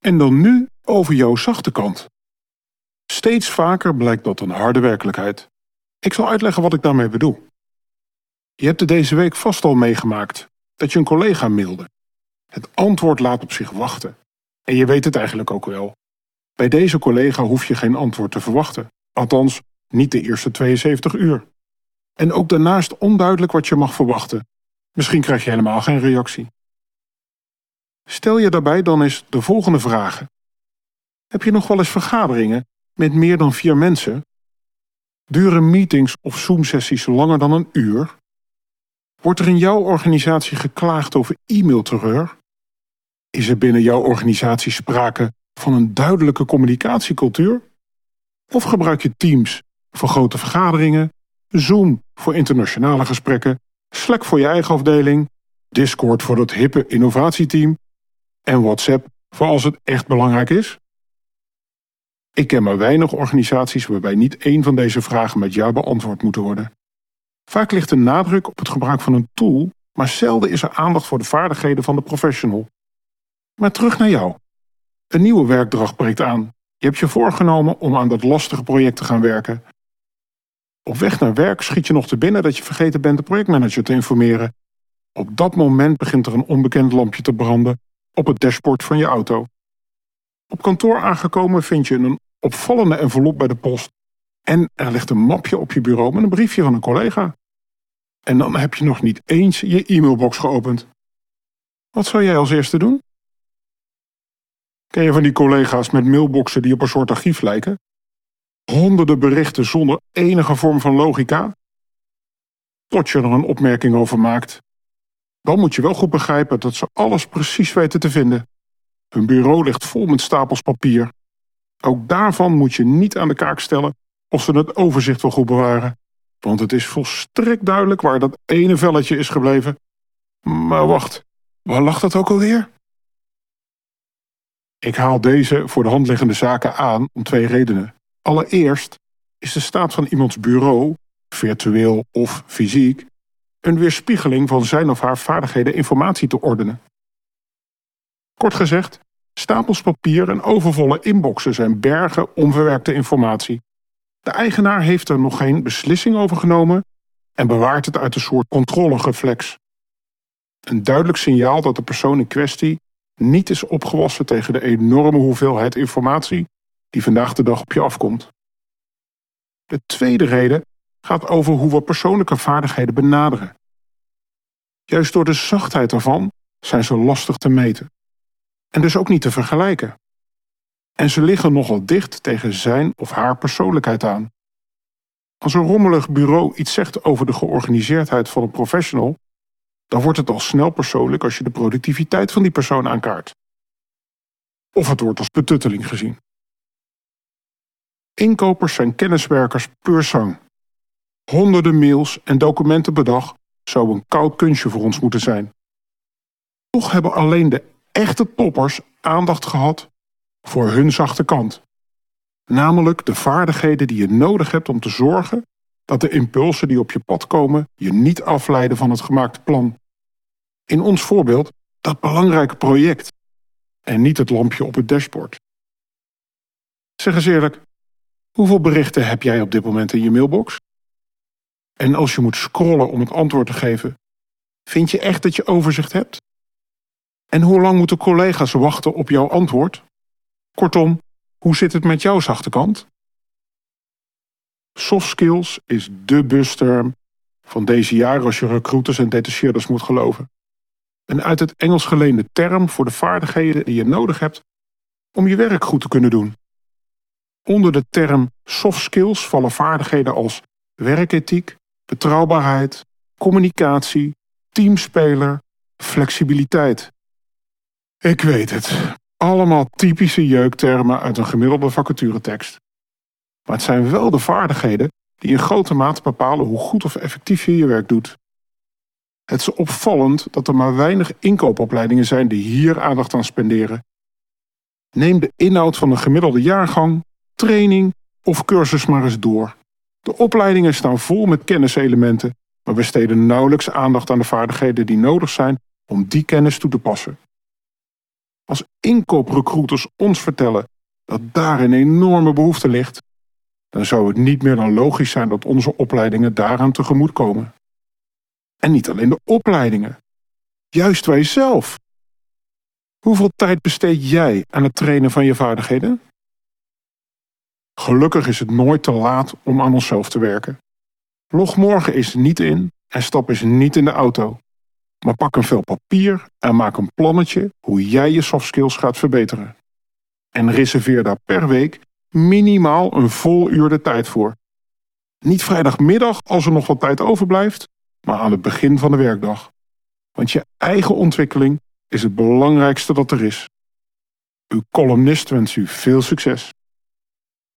En dan nu over jouw zachte kant. Steeds vaker blijkt dat een harde werkelijkheid. Ik zal uitleggen wat ik daarmee bedoel. Je hebt het deze week vast al meegemaakt dat je een collega mailde. Het antwoord laat op zich wachten. En je weet het eigenlijk ook wel. Bij deze collega hoef je geen antwoord te verwachten. Althans, niet de eerste 72 uur. En ook daarnaast onduidelijk wat je mag verwachten. Misschien krijg je helemaal geen reactie. Stel je daarbij dan eens de volgende vragen. Heb je nog wel eens vergaderingen met meer dan vier mensen? Duren meetings of Zoom-sessies langer dan een uur? Wordt er in jouw organisatie geklaagd over e-mailterreur? Is er binnen jouw organisatie sprake van een duidelijke communicatiecultuur? Of gebruik je Teams voor grote vergaderingen, Zoom voor internationale gesprekken, Slack voor je eigen afdeling, Discord voor dat hippe innovatieteam en WhatsApp voor als het echt belangrijk is? Ik ken maar weinig organisaties waarbij niet één van deze vragen met ja beantwoord moeten worden. Vaak ligt de nadruk op het gebruik van een tool, maar zelden is er aandacht voor de vaardigheden van de professional. Maar terug naar jou. Een nieuwe werkdracht breekt aan. Je hebt je voorgenomen om aan dat lastige project te gaan werken. Op weg naar werk schiet je nog te binnen dat je vergeten bent de projectmanager te informeren. Op dat moment begint er een onbekend lampje te branden op het dashboard van je auto. Op kantoor aangekomen vind je een opvallende envelop bij de post. En er ligt een mapje op je bureau met een briefje van een collega. En dan heb je nog niet eens je e-mailbox geopend. Wat zou jij als eerste doen? Ken je van die collega's met mailboxen die op een soort archief lijken? Honderden berichten zonder enige vorm van logica? Tot je er een opmerking over maakt. Dan moet je wel goed begrijpen dat ze alles precies weten te vinden. Hun bureau ligt vol met stapels papier. Ook daarvan moet je niet aan de kaak stellen of ze het overzicht wel goed bewaren. Want het is volstrekt duidelijk waar dat ene velletje is gebleven. Maar wacht, waar lag dat ook alweer? Ik haal deze voor de hand liggende zaken aan om twee redenen. Allereerst is de staat van iemands bureau, virtueel of fysiek, een weerspiegeling van zijn of haar vaardigheden informatie te ordenen. Kort gezegd, stapels papier en overvolle inboxen zijn bergen onverwerkte informatie. De eigenaar heeft er nog geen beslissing over genomen en bewaart het uit een soort controlereflex. Een duidelijk signaal dat de persoon in kwestie niet is opgewassen tegen de enorme hoeveelheid informatie die vandaag de dag op je afkomt. De tweede reden gaat over hoe we persoonlijke vaardigheden benaderen. Juist door de zachtheid ervan zijn ze lastig te meten. En dus ook niet te vergelijken. En ze liggen nogal dicht tegen zijn of haar persoonlijkheid aan. Als een rommelig bureau iets zegt over de georganiseerdheid van een professional, dan wordt het al snel persoonlijk als je de productiviteit van die persoon aankaart. Of het wordt als betutteling gezien. Inkopers zijn kenniswerkers puur zang. Honderden mails en documenten per dag zou een koud kunstje voor ons moeten zijn. Toch hebben alleen de echte toppers aandacht gehad voor hun zachte kant. Namelijk de vaardigheden die je nodig hebt om te zorgen dat de impulsen die op je pad komen je niet afleiden van het gemaakte plan. In ons voorbeeld dat belangrijke project en niet het lampje op het dashboard. Zeg eens eerlijk, hoeveel berichten heb jij op dit moment in je mailbox? En als je moet scrollen om het antwoord te geven, vind je echt dat je overzicht hebt? En hoe lang moeten collega's wachten op jouw antwoord? Kortom, hoe zit het met jouw zachte kant? Soft skills is dé busterm van deze jaren als je recruiters en detacheerders moet geloven. Een uit het Engels geleende term voor de vaardigheden die je nodig hebt om je werk goed te kunnen doen. Onder de term soft skills vallen vaardigheden als werkethiek, betrouwbaarheid, communicatie, teamspeler, flexibiliteit. Ik weet het, allemaal typische jeuktermen uit een gemiddelde vacaturetekst. Maar het zijn wel de vaardigheden die in grote mate bepalen hoe goed of effectief je je werk doet. Het is opvallend dat er maar weinig inkoopopleidingen zijn die hier aandacht aan spenderen. Neem de inhoud van een gemiddelde jaargang, training of cursus maar eens door. De opleidingen staan vol met kenniselementen, maar we steden nauwelijks aandacht aan de vaardigheden die nodig zijn om die kennis toe te passen. Als inkooprecruiters ons vertellen dat daar een enorme behoefte ligt, dan zou het niet meer dan logisch zijn dat onze opleidingen daaraan tegemoet komen. En niet alleen de opleidingen, juist wij zelf. Hoeveel tijd besteed jij aan het trainen van je vaardigheden? Gelukkig is het nooit te laat om aan onszelf te werken. Log morgen eens niet in en stap eens niet in de auto. Maar pak een vel papier en maak een plannetje hoe jij je soft skills gaat verbeteren. En reserveer daar per week minimaal een vol uur de tijd voor. Niet vrijdagmiddag als er nog wat tijd overblijft, maar aan het begin van de werkdag. Want je eigen ontwikkeling is het belangrijkste dat er is. Uw columnist wens u veel succes.